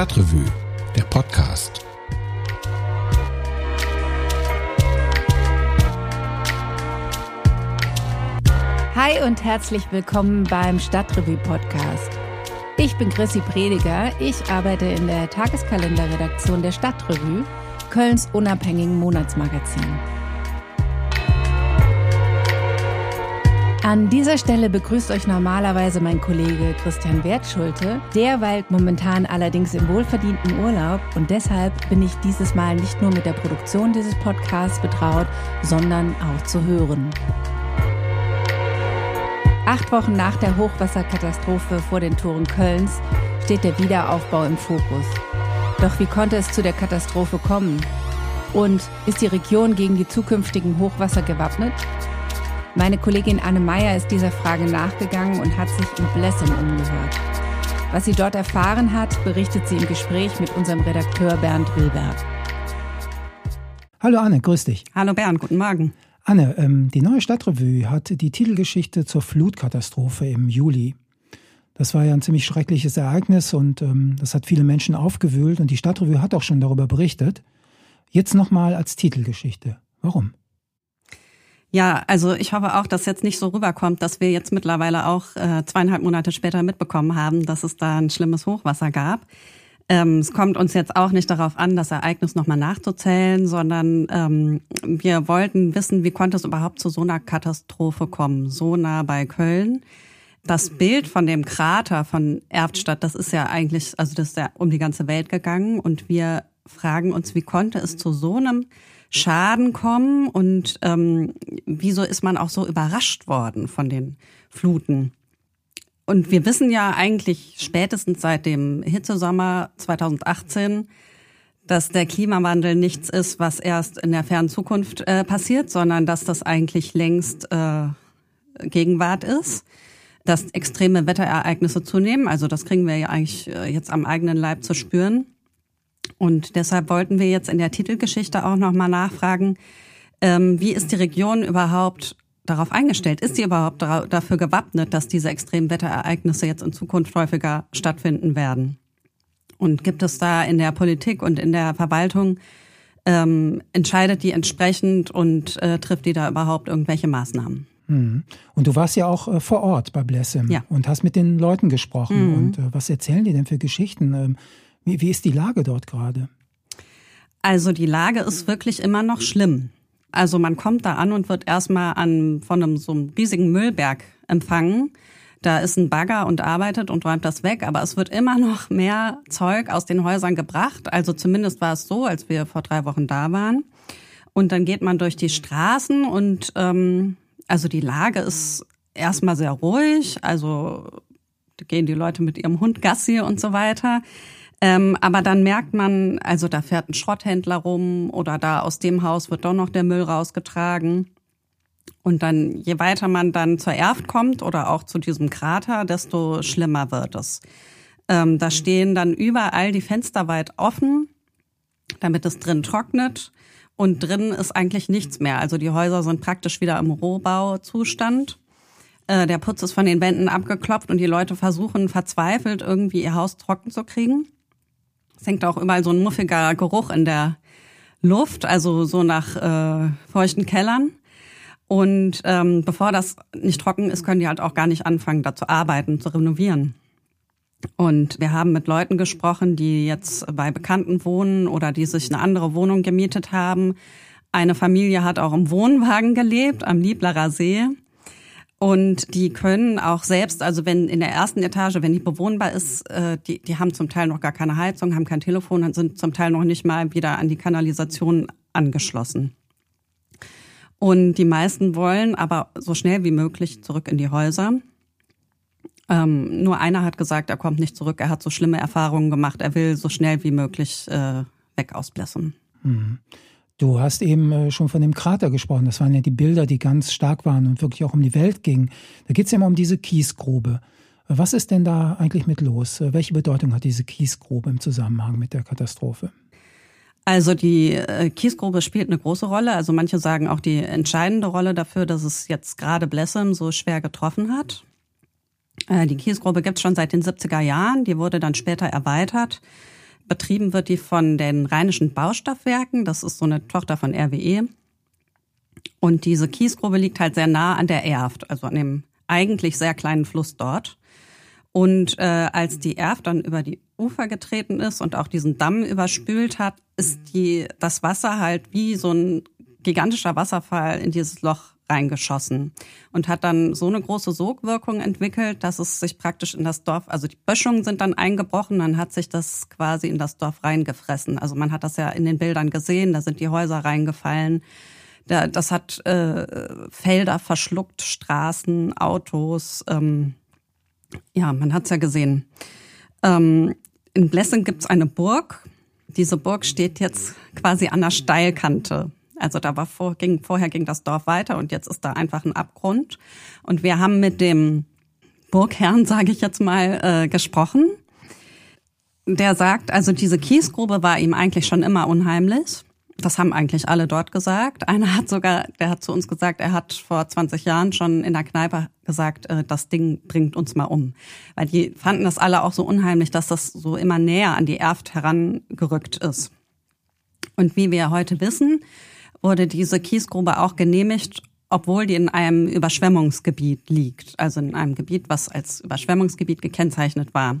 Stadtrevue, der Podcast. Hi und herzlich willkommen beim Stadtrevue Podcast. Ich bin Chrissy Prediger. Ich arbeite in der Tageskalenderredaktion der Stadtrevue, Kölns unabhängigen Monatsmagazin. An dieser Stelle begrüßt euch normalerweise mein Kollege Christian Wertschulte. Der weilt momentan allerdings im wohlverdienten Urlaub und deshalb bin ich dieses Mal nicht nur mit der Produktion dieses Podcasts betraut, sondern auch zu hören. Acht Wochen nach der Hochwasserkatastrophe vor den Toren Kölns steht der Wiederaufbau im Fokus. Doch wie konnte es zu der Katastrophe kommen? Und ist die Region gegen die zukünftigen Hochwasser gewappnet? Meine Kollegin Anne Meyer ist dieser Frage nachgegangen und hat sich in Blessem umgehört. Was sie dort erfahren hat, berichtet sie im Gespräch mit unserem Redakteur Bernd Wilberg. Hallo Anne, grüß dich. Hallo Bernd, guten Morgen. Anne, ähm, die neue Stadtrevue hat die Titelgeschichte zur Flutkatastrophe im Juli. Das war ja ein ziemlich schreckliches Ereignis und ähm, das hat viele Menschen aufgewühlt und die Stadtrevue hat auch schon darüber berichtet. Jetzt nochmal als Titelgeschichte. Warum? Ja, also ich hoffe auch, dass jetzt nicht so rüberkommt, dass wir jetzt mittlerweile auch äh, zweieinhalb Monate später mitbekommen haben, dass es da ein schlimmes Hochwasser gab. Ähm, es kommt uns jetzt auch nicht darauf an, das Ereignis nochmal nachzuzählen, sondern ähm, wir wollten wissen, wie konnte es überhaupt zu so einer Katastrophe kommen, so nah bei Köln. Das Bild von dem Krater von Erftstadt, das ist ja eigentlich, also das ist ja um die ganze Welt gegangen und wir fragen uns, wie konnte es zu so einem Schaden kommen und ähm, wieso ist man auch so überrascht worden von den Fluten? Und wir wissen ja eigentlich spätestens seit dem Hitzesommer 2018, dass der Klimawandel nichts ist, was erst in der fernen Zukunft äh, passiert, sondern dass das eigentlich längst äh, Gegenwart ist, dass extreme Wetterereignisse zunehmen. Also das kriegen wir ja eigentlich äh, jetzt am eigenen Leib zu spüren. Und deshalb wollten wir jetzt in der Titelgeschichte auch nochmal nachfragen, ähm, wie ist die Region überhaupt darauf eingestellt? Ist sie überhaupt dafür gewappnet, dass diese extremen Wetterereignisse jetzt in Zukunft häufiger stattfinden werden? Und gibt es da in der Politik und in der Verwaltung, ähm, entscheidet die entsprechend und äh, trifft die da überhaupt irgendwelche Maßnahmen? Mhm. Und du warst ja auch äh, vor Ort bei Blessem ja. und hast mit den Leuten gesprochen. Mhm. Und äh, was erzählen die denn für Geschichten? Ähm, wie, wie ist die Lage dort gerade? Also die Lage ist wirklich immer noch schlimm. Also man kommt da an und wird erstmal an, von einem so einem riesigen Müllberg empfangen. Da ist ein Bagger und arbeitet und räumt das weg, aber es wird immer noch mehr Zeug aus den Häusern gebracht. Also zumindest war es so, als wir vor drei Wochen da waren. Und dann geht man durch die Straßen und ähm, also die Lage ist erstmal sehr ruhig. Also gehen die Leute mit ihrem Hund Gassi und so weiter. Ähm, aber dann merkt man, also da fährt ein Schrotthändler rum oder da aus dem Haus wird doch noch der Müll rausgetragen. Und dann, je weiter man dann zur Erft kommt oder auch zu diesem Krater, desto schlimmer wird es. Ähm, da stehen dann überall die Fenster weit offen, damit es drin trocknet. Und drin ist eigentlich nichts mehr. Also die Häuser sind praktisch wieder im Rohbauzustand. Äh, der Putz ist von den Wänden abgeklopft und die Leute versuchen verzweifelt irgendwie ihr Haus trocken zu kriegen. Es hängt auch überall so ein muffiger Geruch in der Luft, also so nach äh, feuchten Kellern. Und ähm, bevor das nicht trocken ist, können die halt auch gar nicht anfangen, da zu arbeiten, zu renovieren. Und wir haben mit Leuten gesprochen, die jetzt bei Bekannten wohnen oder die sich eine andere Wohnung gemietet haben. Eine Familie hat auch im Wohnwagen gelebt am Lieblerer See. Und die können auch selbst, also wenn in der ersten Etage, wenn die bewohnbar ist, äh, die, die haben zum Teil noch gar keine Heizung, haben kein Telefon und sind zum Teil noch nicht mal wieder an die Kanalisation angeschlossen. Und die meisten wollen aber so schnell wie möglich zurück in die Häuser. Ähm, nur einer hat gesagt, er kommt nicht zurück, er hat so schlimme Erfahrungen gemacht, er will so schnell wie möglich äh, weg aus Blessem. Mhm. Du hast eben äh, schon von dem Krater gesprochen. Das waren ja die Bilder, die ganz stark waren und wirklich auch um die Welt gingen. Da geht es ja immer um diese Kiesgrube. Was ist denn da eigentlich mit los? Welche Bedeutung hat diese Kiesgrube im Zusammenhang mit der Katastrophe? Also die äh, Kiesgrube spielt eine große Rolle. Also manche sagen auch die entscheidende Rolle dafür, dass es jetzt gerade Blessem so schwer getroffen hat. Äh, die Kiesgrube gibt es schon seit den 70er Jahren. Die wurde dann später erweitert betrieben wird die von den Rheinischen Baustoffwerken. Das ist so eine Tochter von RWE. Und diese Kiesgrube liegt halt sehr nah an der Erft, also an dem eigentlich sehr kleinen Fluss dort. Und äh, als die Erft dann über die Ufer getreten ist und auch diesen Damm überspült hat, ist die, das Wasser halt wie so ein gigantischer Wasserfall in dieses Loch reingeschossen und hat dann so eine große Sogwirkung entwickelt, dass es sich praktisch in das Dorf, also die Böschungen sind dann eingebrochen, dann hat sich das quasi in das Dorf reingefressen. Also man hat das ja in den Bildern gesehen, da sind die Häuser reingefallen. Das hat äh, Felder verschluckt, Straßen, Autos. Ähm, ja, man hat's ja gesehen. Ähm, in Blessing gibt's eine Burg. Diese Burg steht jetzt quasi an der Steilkante also da war vor, ging, vorher ging das Dorf weiter und jetzt ist da einfach ein Abgrund. Und wir haben mit dem Burgherrn, sage ich jetzt mal, äh, gesprochen. Der sagt, also diese Kiesgrube war ihm eigentlich schon immer unheimlich. Das haben eigentlich alle dort gesagt. Einer hat sogar, der hat zu uns gesagt, er hat vor 20 Jahren schon in der Kneipe gesagt, äh, das Ding bringt uns mal um. Weil die fanden das alle auch so unheimlich, dass das so immer näher an die Erft herangerückt ist. Und wie wir heute wissen, wurde diese Kiesgrube auch genehmigt, obwohl die in einem Überschwemmungsgebiet liegt, also in einem Gebiet, was als Überschwemmungsgebiet gekennzeichnet war.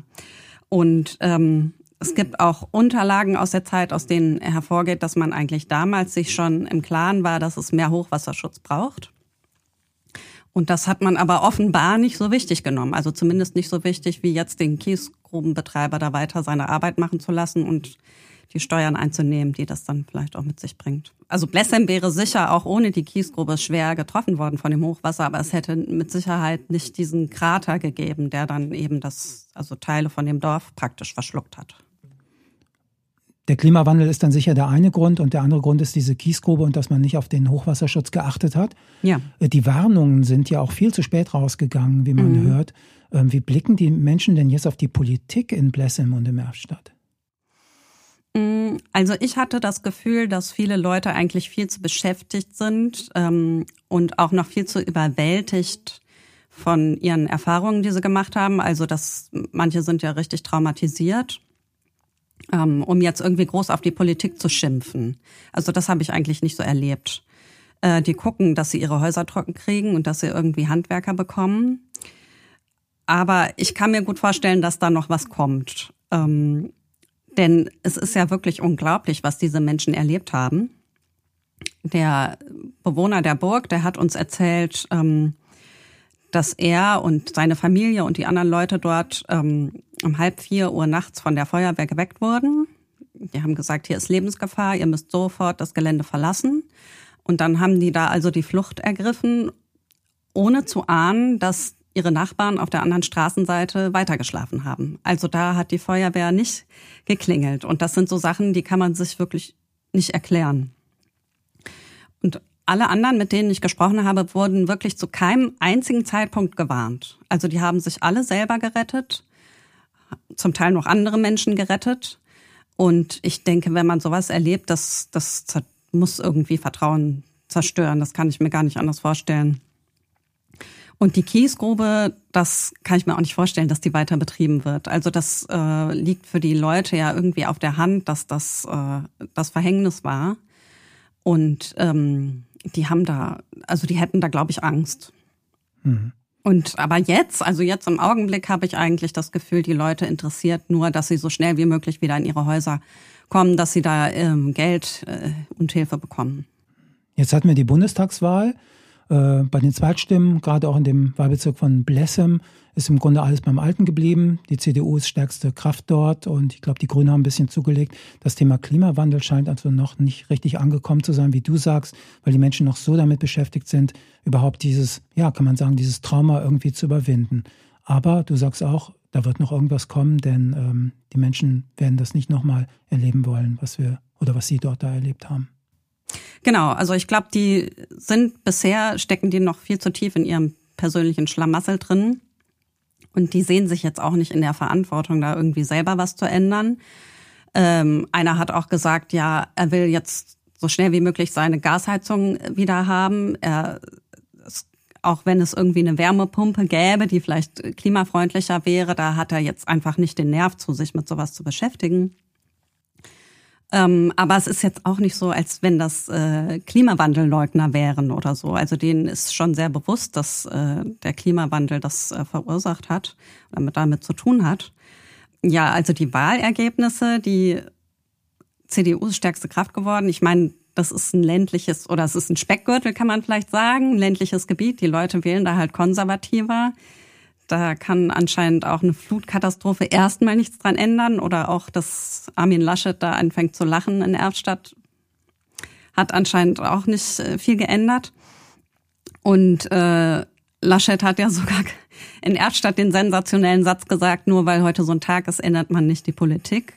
Und ähm, es gibt auch Unterlagen aus der Zeit, aus denen hervorgeht, dass man eigentlich damals sich schon im Klaren war, dass es mehr Hochwasserschutz braucht. Und das hat man aber offenbar nicht so wichtig genommen. Also zumindest nicht so wichtig, wie jetzt den Kiesgrubenbetreiber da weiter seine Arbeit machen zu lassen und die Steuern einzunehmen, die das dann vielleicht auch mit sich bringt. Also Blessem wäre sicher auch ohne die Kiesgrube schwer getroffen worden von dem Hochwasser, aber es hätte mit Sicherheit nicht diesen Krater gegeben, der dann eben das, also Teile von dem Dorf praktisch verschluckt hat. Der Klimawandel ist dann sicher der eine Grund und der andere Grund ist diese Kiesgrube und dass man nicht auf den Hochwasserschutz geachtet hat. Ja. Äh, die Warnungen sind ja auch viel zu spät rausgegangen, wie man mhm. hört. Ähm, wie blicken die Menschen denn jetzt auf die Politik in Blessem und im Erfstadt? Mm, also ich hatte das Gefühl, dass viele Leute eigentlich viel zu beschäftigt sind ähm, und auch noch viel zu überwältigt von ihren Erfahrungen, die sie gemacht haben. Also dass manche sind ja richtig traumatisiert, ähm, um jetzt irgendwie groß auf die Politik zu schimpfen. Also das habe ich eigentlich nicht so erlebt. Äh, die gucken, dass sie ihre Häuser trocken kriegen und dass sie irgendwie Handwerker bekommen. Aber ich kann mir gut vorstellen, dass da noch was kommt. Ähm, denn es ist ja wirklich unglaublich, was diese Menschen erlebt haben. Der Bewohner der Burg, der hat uns erzählt, ähm, dass er und seine Familie und die anderen Leute dort ähm, um halb vier Uhr nachts von der Feuerwehr geweckt wurden. Die haben gesagt, hier ist Lebensgefahr, ihr müsst sofort das Gelände verlassen. Und dann haben die da also die Flucht ergriffen, ohne zu ahnen, dass ihre Nachbarn auf der anderen Straßenseite weitergeschlafen haben. Also da hat die Feuerwehr nicht geklingelt. Und das sind so Sachen, die kann man sich wirklich nicht erklären. Und alle anderen, mit denen ich gesprochen habe, wurden wirklich zu keinem einzigen Zeitpunkt gewarnt. Also die haben sich alle selber gerettet, zum Teil noch andere Menschen gerettet. Und ich denke, wenn man sowas erlebt, das, das muss irgendwie Vertrauen zerstören. Das kann ich mir gar nicht anders vorstellen. Und die Kiesgrube, das kann ich mir auch nicht vorstellen, dass die weiter betrieben wird. Also das äh, liegt für die Leute ja irgendwie auf der Hand, dass das äh, das Verhängnis war. Und ähm, die haben da, also die hätten da, glaube ich, Angst. Mhm. Und aber jetzt, also jetzt im Augenblick habe ich eigentlich das Gefühl, die Leute interessiert nur, dass sie so schnell wie möglich wieder in ihre Häuser kommen, dass sie da ähm, Geld äh, und Hilfe bekommen. Jetzt hatten wir die Bundestagswahl. Äh, bei den Zweitstimmen, gerade auch in dem Wahlbezirk von Blessem, ist im Grunde alles beim Alten geblieben. Die CDU ist stärkste Kraft dort und ich glaube, die Grünen haben ein bisschen zugelegt. Das Thema Klimawandel scheint also noch nicht richtig angekommen zu sein, wie du sagst, weil die Menschen noch so damit beschäftigt sind, überhaupt dieses, ja, kann man sagen, dieses Trauma irgendwie zu überwinden. Aber du sagst auch, da wird noch irgendwas kommen, denn ähm, die Menschen werden das nicht nochmal erleben wollen, was wir oder was sie dort da erlebt haben. Genau, also ich glaube, die sind bisher, stecken die noch viel zu tief in ihrem persönlichen Schlamassel drin. Und die sehen sich jetzt auch nicht in der Verantwortung, da irgendwie selber was zu ändern. Ähm, einer hat auch gesagt, ja, er will jetzt so schnell wie möglich seine Gasheizung wieder haben. Er, auch wenn es irgendwie eine Wärmepumpe gäbe, die vielleicht klimafreundlicher wäre, da hat er jetzt einfach nicht den Nerv zu, sich mit sowas zu beschäftigen. Ähm, aber es ist jetzt auch nicht so, als wenn das äh, Klimawandelleugner wären oder so. Also denen ist schon sehr bewusst, dass äh, der Klimawandel das äh, verursacht hat, damit damit zu tun hat. Ja, also die Wahlergebnisse, die CDU ist stärkste Kraft geworden. Ich meine, das ist ein ländliches oder es ist ein Speckgürtel, kann man vielleicht sagen, ein ländliches Gebiet. Die Leute wählen da halt konservativer. Da kann anscheinend auch eine Flutkatastrophe erstmal nichts dran ändern oder auch, dass Armin Laschet da anfängt zu lachen in Erftstadt, hat anscheinend auch nicht äh, viel geändert. Und äh, Laschet hat ja sogar in Erftstadt den sensationellen Satz gesagt, nur weil heute so ein Tag ist, ändert man nicht die Politik.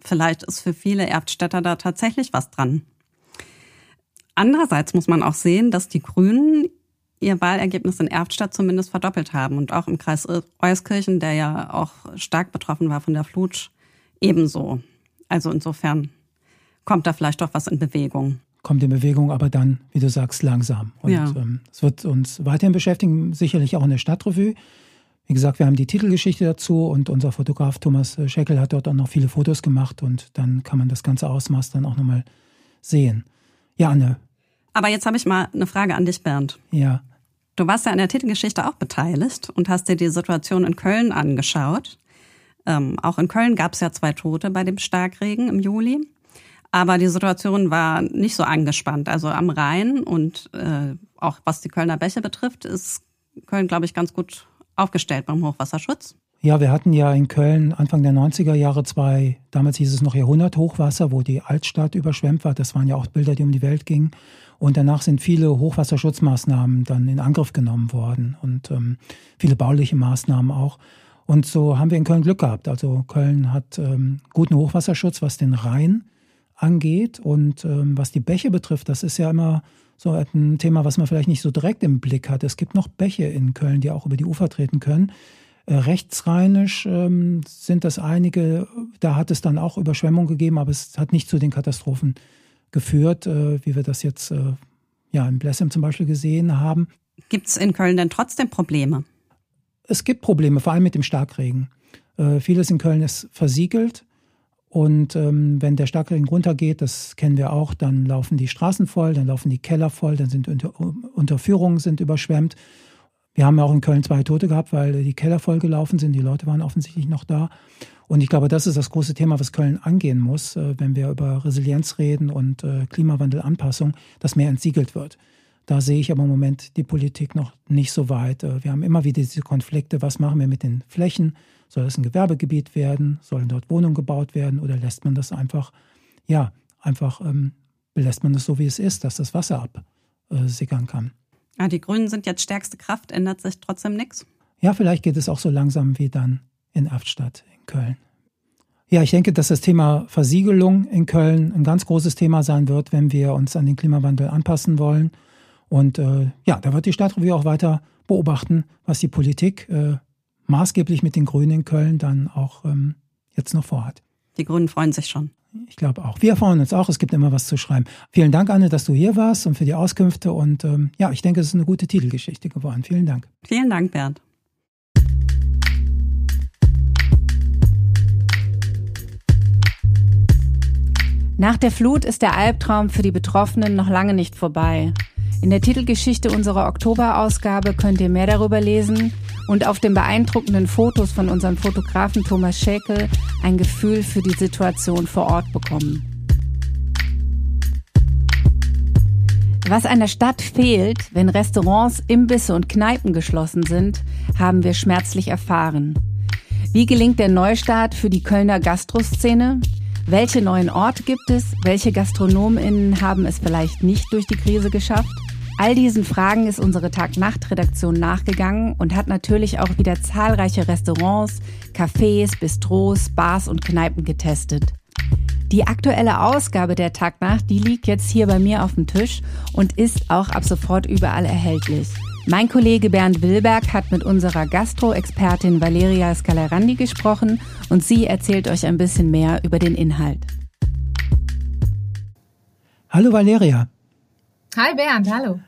Vielleicht ist für viele Erftstädter da tatsächlich was dran. Andererseits muss man auch sehen, dass die Grünen ihr Wahlergebnis in Erftstadt zumindest verdoppelt haben und auch im Kreis Euskirchen, der ja auch stark betroffen war von der Flut, ebenso. Also insofern kommt da vielleicht doch was in Bewegung. Kommt in Bewegung, aber dann, wie du sagst, langsam. Und ja. ähm, es wird uns weiterhin beschäftigen, sicherlich auch in der Stadtrevue. Wie gesagt, wir haben die Titelgeschichte dazu und unser Fotograf Thomas Scheckel hat dort auch noch viele Fotos gemacht und dann kann man das ganze Ausmaß dann auch nochmal sehen. Ja, Anne, aber jetzt habe ich mal eine Frage an dich, Bernd. Ja. Du warst ja an der Titelgeschichte auch beteiligt und hast dir die Situation in Köln angeschaut. Ähm, auch in Köln gab es ja zwei Tote bei dem Starkregen im Juli. Aber die Situation war nicht so angespannt. Also am Rhein und äh, auch was die Kölner Bäche betrifft, ist Köln, glaube ich, ganz gut aufgestellt beim Hochwasserschutz. Ja, wir hatten ja in Köln Anfang der 90er Jahre zwei, damals hieß es noch Jahrhunderthochwasser, wo die Altstadt überschwemmt war. Das waren ja auch Bilder, die um die Welt gingen. Und danach sind viele Hochwasserschutzmaßnahmen dann in Angriff genommen worden und ähm, viele bauliche Maßnahmen auch. Und so haben wir in Köln Glück gehabt. Also Köln hat ähm, guten Hochwasserschutz, was den Rhein angeht. Und ähm, was die Bäche betrifft, das ist ja immer so ein Thema, was man vielleicht nicht so direkt im Blick hat. Es gibt noch Bäche in Köln, die auch über die Ufer treten können. Äh, rechtsrheinisch ähm, sind das einige, da hat es dann auch Überschwemmungen gegeben, aber es hat nicht zu den Katastrophen geführt, äh, wie wir das jetzt äh, ja in Blessem zum Beispiel gesehen haben. Gibt es in Köln denn trotzdem Probleme? Es gibt Probleme, vor allem mit dem Starkregen. Äh, vieles in Köln ist versiegelt. Und ähm, wenn der Starkregen runtergeht, das kennen wir auch, dann laufen die Straßen voll, dann laufen die Keller voll, dann sind Unter Unterführungen sind überschwemmt. Wir haben ja auch in Köln zwei Tote gehabt, weil die Keller voll gelaufen sind. Die Leute waren offensichtlich noch da. Und ich glaube, das ist das große Thema, was Köln angehen muss, äh, wenn wir über Resilienz reden und äh, Klimawandelanpassung, dass mehr entsiegelt wird. Da sehe ich aber im Moment die Politik noch nicht so weit. Äh, wir haben immer wieder diese Konflikte. Was machen wir mit den Flächen? Soll es ein Gewerbegebiet werden? Sollen dort Wohnungen gebaut werden? Oder lässt man das einfach, ja, einfach ähm, belässt man es so, wie es ist, dass das Wasser absickern kann? Ah, die Grünen sind jetzt stärkste Kraft. Ändert sich trotzdem nichts? Ja, vielleicht geht es auch so langsam wie dann in Erftstadt Köln. Ja, ich denke, dass das Thema Versiegelung in Köln ein ganz großes Thema sein wird, wenn wir uns an den Klimawandel anpassen wollen. Und äh, ja, da wird die Stadtrevue auch weiter beobachten, was die Politik äh, maßgeblich mit den Grünen in Köln dann auch ähm, jetzt noch vorhat. Die Grünen freuen sich schon. Ich glaube auch. Wir freuen uns auch. Es gibt immer was zu schreiben. Vielen Dank, Anne, dass du hier warst und für die Auskünfte. Und ähm, ja, ich denke, es ist eine gute Titelgeschichte geworden. Vielen Dank. Vielen Dank, Bernd. Nach der Flut ist der Albtraum für die Betroffenen noch lange nicht vorbei. In der Titelgeschichte unserer Oktoberausgabe könnt ihr mehr darüber lesen und auf den beeindruckenden Fotos von unserem Fotografen Thomas Schäkel ein Gefühl für die Situation vor Ort bekommen. Was einer Stadt fehlt, wenn Restaurants, Imbisse und Kneipen geschlossen sind, haben wir schmerzlich erfahren. Wie gelingt der Neustart für die Kölner Gastroszene? Welche neuen Orte gibt es? Welche GastronomInnen haben es vielleicht nicht durch die Krise geschafft? All diesen Fragen ist unsere Tag-Nacht-Redaktion nachgegangen und hat natürlich auch wieder zahlreiche Restaurants, Cafés, Bistros, Bars und Kneipen getestet. Die aktuelle Ausgabe der Tag-Nacht, die liegt jetzt hier bei mir auf dem Tisch und ist auch ab sofort überall erhältlich. Mein Kollege Bernd Wilberg hat mit unserer Gastro-Expertin Valeria Scalarandi gesprochen und sie erzählt euch ein bisschen mehr über den Inhalt. Hallo Valeria. Hi Bernd, hallo.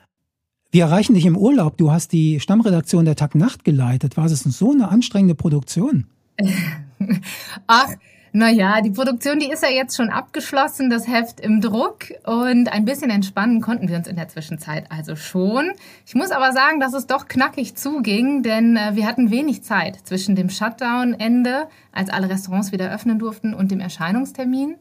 Wir erreichen dich im Urlaub. Du hast die Stammredaktion der Tag Nacht geleitet. War es so eine anstrengende Produktion? Ach, Naja, die Produktion, die ist ja jetzt schon abgeschlossen, das Heft im Druck und ein bisschen entspannen konnten wir uns in der Zwischenzeit also schon. Ich muss aber sagen, dass es doch knackig zuging, denn äh, wir hatten wenig Zeit zwischen dem Shutdown-Ende, als alle Restaurants wieder öffnen durften, und dem Erscheinungstermin.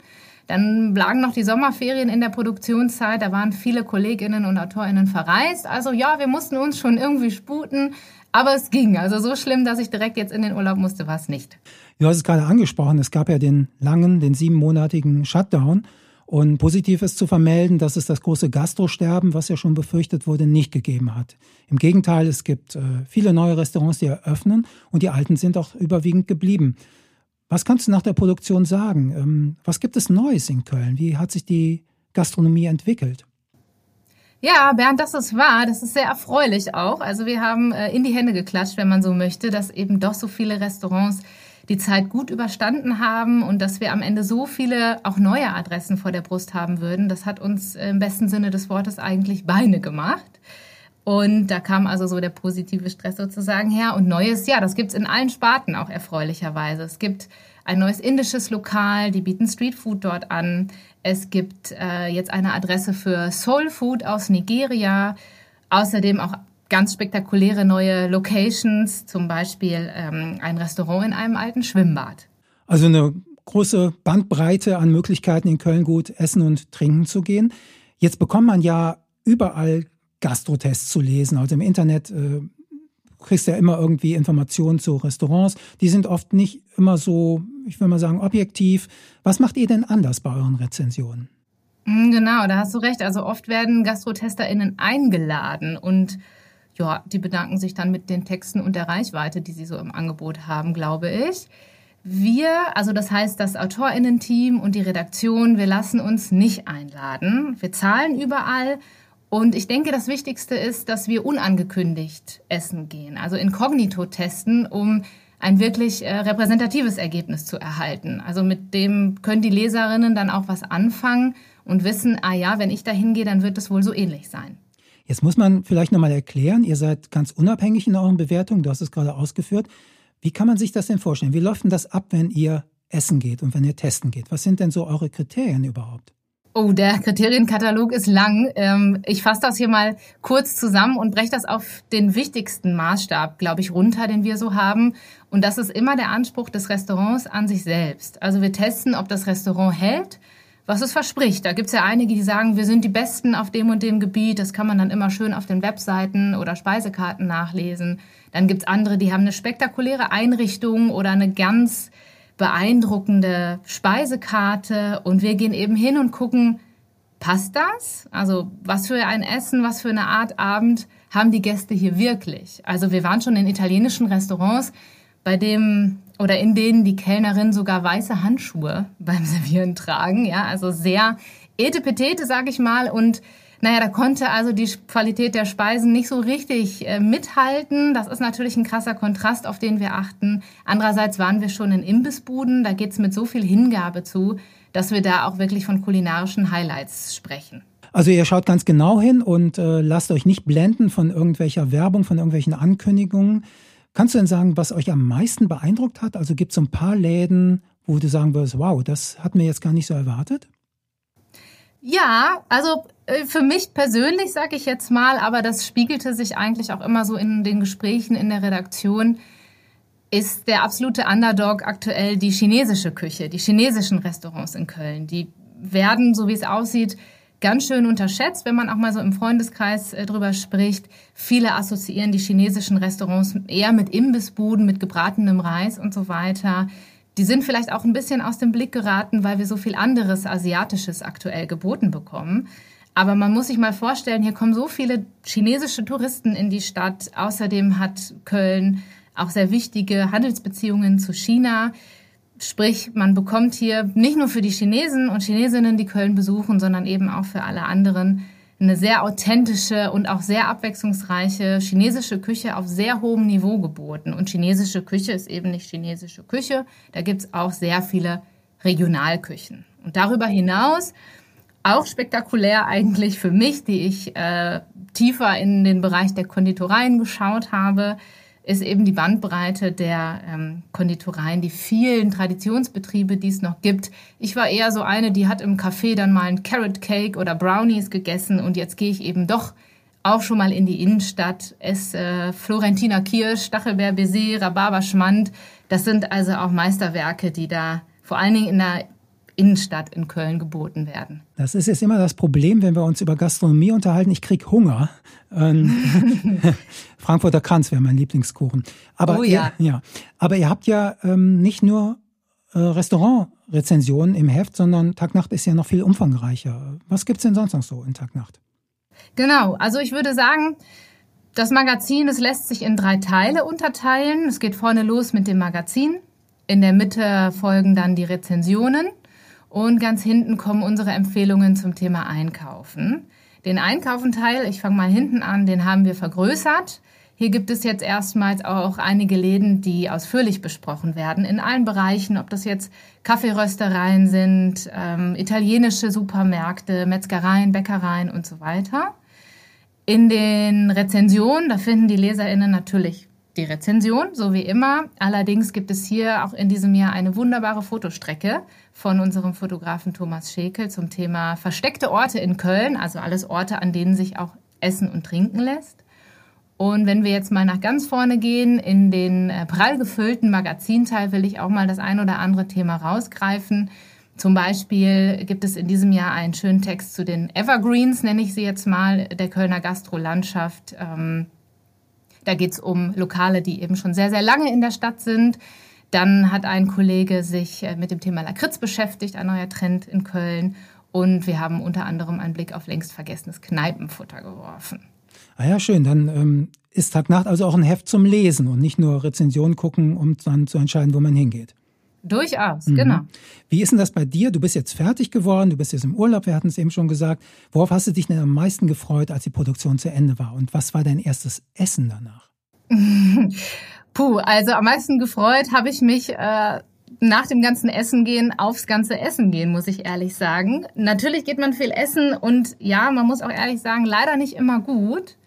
Dann lagen noch die Sommerferien in der Produktionszeit, da waren viele Kolleginnen und Autorinnen verreist. Also ja, wir mussten uns schon irgendwie sputen, aber es ging. Also so schlimm, dass ich direkt jetzt in den Urlaub musste, war es nicht. Du hast es gerade angesprochen, es gab ja den langen, den siebenmonatigen Shutdown. Und positiv ist zu vermelden, dass es das große Gastrosterben, was ja schon befürchtet wurde, nicht gegeben hat. Im Gegenteil, es gibt äh, viele neue Restaurants, die eröffnen und die alten sind auch überwiegend geblieben. Was kannst du nach der Produktion sagen? Ähm, was gibt es Neues in Köln? Wie hat sich die Gastronomie entwickelt? Ja, Bernd, das ist wahr. Das ist sehr erfreulich auch. Also wir haben äh, in die Hände geklatscht, wenn man so möchte, dass eben doch so viele Restaurants die Zeit gut überstanden haben und dass wir am Ende so viele auch neue Adressen vor der Brust haben würden. Das hat uns im besten Sinne des Wortes eigentlich Beine gemacht. Und da kam also so der positive Stress sozusagen her. Und Neues, ja, das gibt's in allen Sparten auch erfreulicherweise. Es gibt ein neues indisches Lokal, die bieten Streetfood dort an. Es gibt äh, jetzt eine Adresse für Soul Food aus Nigeria. Außerdem auch ganz spektakuläre neue Locations, zum Beispiel ähm, ein Restaurant in einem alten Schwimmbad. Also eine große Bandbreite an Möglichkeiten in Köln gut essen und trinken zu gehen. Jetzt bekommt man ja überall Gastrotests zu lesen. Also im Internet äh, kriegst du ja immer irgendwie Informationen zu Restaurants. Die sind oft nicht immer so, ich will mal sagen, objektiv. Was macht ihr denn anders bei euren Rezensionen? Mm, genau, da hast du recht. Also oft werden GastrotesterInnen eingeladen und ja, die bedanken sich dann mit den Texten und der Reichweite, die sie so im Angebot haben, glaube ich. Wir, also das heißt das AutorInnen-Team und die Redaktion, wir lassen uns nicht einladen. Wir zahlen überall und ich denke, das Wichtigste ist, dass wir unangekündigt essen gehen, also inkognito testen, um ein wirklich äh, repräsentatives Ergebnis zu erhalten. Also mit dem können die Leserinnen dann auch was anfangen und wissen, ah ja, wenn ich da hingehe, dann wird es wohl so ähnlich sein. Jetzt muss man vielleicht nochmal erklären, ihr seid ganz unabhängig in euren Bewertungen, du hast es gerade ausgeführt. Wie kann man sich das denn vorstellen? Wie läuft denn das ab, wenn ihr essen geht und wenn ihr testen geht? Was sind denn so eure Kriterien überhaupt? Oh, der Kriterienkatalog ist lang. Ähm, ich fasse das hier mal kurz zusammen und breche das auf den wichtigsten Maßstab, glaube ich, runter, den wir so haben. Und das ist immer der Anspruch des Restaurants an sich selbst. Also wir testen, ob das Restaurant hält, was es verspricht. Da gibt es ja einige, die sagen, wir sind die Besten auf dem und dem Gebiet. Das kann man dann immer schön auf den Webseiten oder Speisekarten nachlesen. Dann gibt es andere, die haben eine spektakuläre Einrichtung oder eine ganz beeindruckende Speisekarte und wir gehen eben hin und gucken, passt das? Also was für ein Essen, was für eine Art Abend haben die Gäste hier wirklich? Also wir waren schon in italienischen Restaurants, bei dem oder in denen die Kellnerinnen sogar weiße Handschuhe beim Servieren tragen, ja, also sehr etepetete, sag ich mal und naja, da konnte also die Qualität der Speisen nicht so richtig äh, mithalten. Das ist natürlich ein krasser Kontrast, auf den wir achten. Andererseits waren wir schon in Imbissbuden, da geht's mit so viel Hingabe zu, dass wir da auch wirklich von kulinarischen Highlights sprechen. Also ihr schaut ganz genau hin und äh, lasst euch nicht blenden von irgendwelcher Werbung, von irgendwelchen Ankündigungen. Kannst du denn sagen, was euch am meisten beeindruckt hat? Also gibt es so ein paar Läden, wo du sagen würdest, wow, das hat mir jetzt gar nicht so erwartet? Ja, also für mich persönlich sage ich jetzt mal, aber das spiegelte sich eigentlich auch immer so in den Gesprächen in der Redaktion, ist der absolute Underdog aktuell die chinesische Küche, die chinesischen Restaurants in Köln. Die werden, so wie es aussieht, ganz schön unterschätzt, wenn man auch mal so im Freundeskreis äh, drüber spricht. Viele assoziieren die chinesischen Restaurants eher mit Imbissbuden, mit gebratenem Reis und so weiter. Die sind vielleicht auch ein bisschen aus dem Blick geraten, weil wir so viel anderes Asiatisches aktuell geboten bekommen. Aber man muss sich mal vorstellen, hier kommen so viele chinesische Touristen in die Stadt. Außerdem hat Köln auch sehr wichtige Handelsbeziehungen zu China. Sprich, man bekommt hier nicht nur für die Chinesen und Chinesinnen, die Köln besuchen, sondern eben auch für alle anderen eine sehr authentische und auch sehr abwechslungsreiche chinesische Küche auf sehr hohem Niveau geboten. Und chinesische Küche ist eben nicht chinesische Küche. Da gibt's auch sehr viele Regionalküchen. Und darüber hinaus, auch spektakulär eigentlich für mich, die ich äh, tiefer in den Bereich der Konditoreien geschaut habe, ist eben die Bandbreite der ähm, Konditoreien, die vielen Traditionsbetriebe, die es noch gibt. Ich war eher so eine, die hat im Café dann mal ein Carrot Cake oder Brownies gegessen und jetzt gehe ich eben doch auch schon mal in die Innenstadt, esse äh, Florentiner Kirsch, Stachelbeer Baiser, Rhabarberschmand. Das sind also auch Meisterwerke, die da vor allen Dingen in der Innenstadt in Köln geboten werden. Das ist jetzt immer das Problem, wenn wir uns über Gastronomie unterhalten. Ich krieg Hunger. Ähm, Frankfurter Kranz wäre mein Lieblingskuchen. Aber oh ja. Ihr, ja. Aber ihr habt ja ähm, nicht nur äh, Restaurantrezensionen im Heft, sondern Tag-Nacht ist ja noch viel umfangreicher. Was gibt's denn sonst noch so in Tag-Nacht? Genau, also ich würde sagen, das Magazin, es lässt sich in drei Teile unterteilen. Es geht vorne los mit dem Magazin. In der Mitte folgen dann die Rezensionen. Und ganz hinten kommen unsere Empfehlungen zum Thema Einkaufen. Den Einkaufenteil, ich fange mal hinten an, den haben wir vergrößert. Hier gibt es jetzt erstmals auch einige Läden, die ausführlich besprochen werden, in allen Bereichen, ob das jetzt Kaffeeröstereien sind, ähm, italienische Supermärkte, Metzgereien, Bäckereien und so weiter. In den Rezensionen, da finden die Leserinnen natürlich die Rezension, so wie immer. Allerdings gibt es hier auch in diesem Jahr eine wunderbare Fotostrecke von unserem Fotografen Thomas Schekel zum Thema versteckte Orte in Köln, also alles Orte, an denen sich auch essen und trinken lässt. Und wenn wir jetzt mal nach ganz vorne gehen, in den äh, prall gefüllten Magazinteil, will ich auch mal das ein oder andere Thema rausgreifen. Zum Beispiel gibt es in diesem Jahr einen schönen Text zu den Evergreens, nenne ich sie jetzt mal, der Kölner Gastrolandschaft. Ähm, da geht es um Lokale, die eben schon sehr, sehr lange in der Stadt sind, dann hat ein Kollege sich äh, mit dem Thema Lakritz beschäftigt, ein neuer Trend in Köln. Und wir haben unter anderem einen Blick auf längst vergessenes Kneipenfutter geworfen. Ah ja, schön. Dann ähm, ist Tag Nacht also auch ein Heft zum Lesen und nicht nur Rezensionen gucken, um dann zu entscheiden, wo man hingeht. Durchaus, mhm. genau. Wie ist denn das bei dir? Du bist jetzt fertig geworden, du bist jetzt im Urlaub, wir hatten es eben schon gesagt. Worauf hast du dich denn am meisten gefreut, als die Produktion zu Ende war? Und was war dein erstes Essen danach? Puh, also am meisten gefreut habe ich mich äh, nach dem ganzen Essen gehen aufs ganze Essen gehen, muss ich ehrlich sagen. Natürlich geht man viel essen und ja, man muss auch ehrlich sagen, leider nicht immer gut.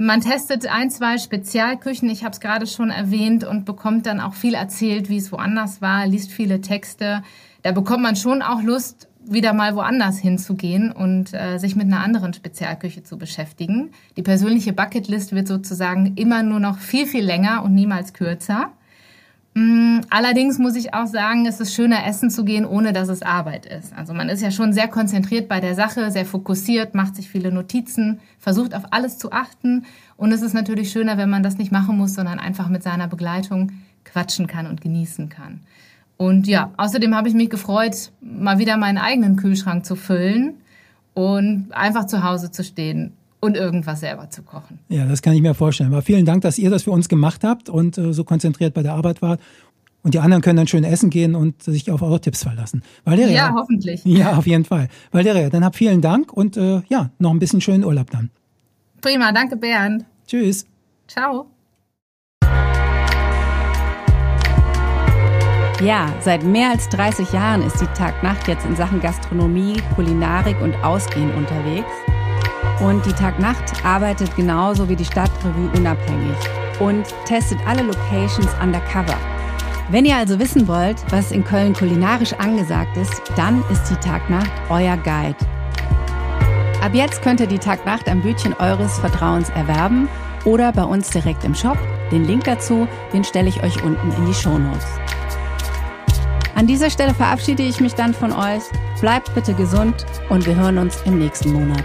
Man testet ein, zwei Spezialküchen, ich habe es gerade schon erwähnt, und bekommt dann auch viel erzählt, wie es woanders war, liest viele Texte. Da bekommt man schon auch Lust, wieder mal woanders hinzugehen und äh, sich mit einer anderen Spezialküche zu beschäftigen. Die persönliche Bucketlist wird sozusagen immer nur noch viel, viel länger und niemals kürzer. Mm, allerdings muss ich auch sagen, es ist schöner, essen zu gehen, ohne dass es Arbeit ist. Also man ist ja schon sehr konzentriert bei der Sache, sehr fokussiert, macht sich viele Notizen, versucht auf alles zu achten. Und es ist natürlich schöner, wenn man das nicht machen muss, sondern einfach mit seiner Begleitung quatschen kann und genießen kann. Und ja, außerdem habe ich mich gefreut, mal wieder meinen eigenen Kühlschrank zu füllen und einfach zu Hause zu stehen und irgendwas selber zu kochen. Ja, das kann ich mir vorstellen. Aber vielen Dank, dass ihr das für uns gemacht habt und äh, so konzentriert bei der Arbeit wart. Und die anderen können dann schön essen gehen und sich auf eure Tipps verlassen. Valeria, ja, hoffentlich. Ja, auf jeden Fall. Valeria, dann habt vielen Dank und äh, ja, noch ein bisschen schönen Urlaub dann. Prima, danke Bernd. Tschüss. Ciao. Ja, seit mehr als 30 Jahren ist die Tag-Nacht jetzt in Sachen Gastronomie, Kulinarik und Ausgehen unterwegs. Und die Tag-Nacht arbeitet genauso wie die Stadtrevue unabhängig und testet alle Locations undercover. Wenn ihr also wissen wollt, was in Köln kulinarisch angesagt ist, dann ist die Tag-Nacht euer Guide. Ab jetzt könnt ihr die Tag-Nacht am Bütchen eures Vertrauens erwerben oder bei uns direkt im Shop. Den Link dazu, den stelle ich euch unten in die Shownotes. An dieser Stelle verabschiede ich mich dann von euch. Bleibt bitte gesund und wir hören uns im nächsten Monat.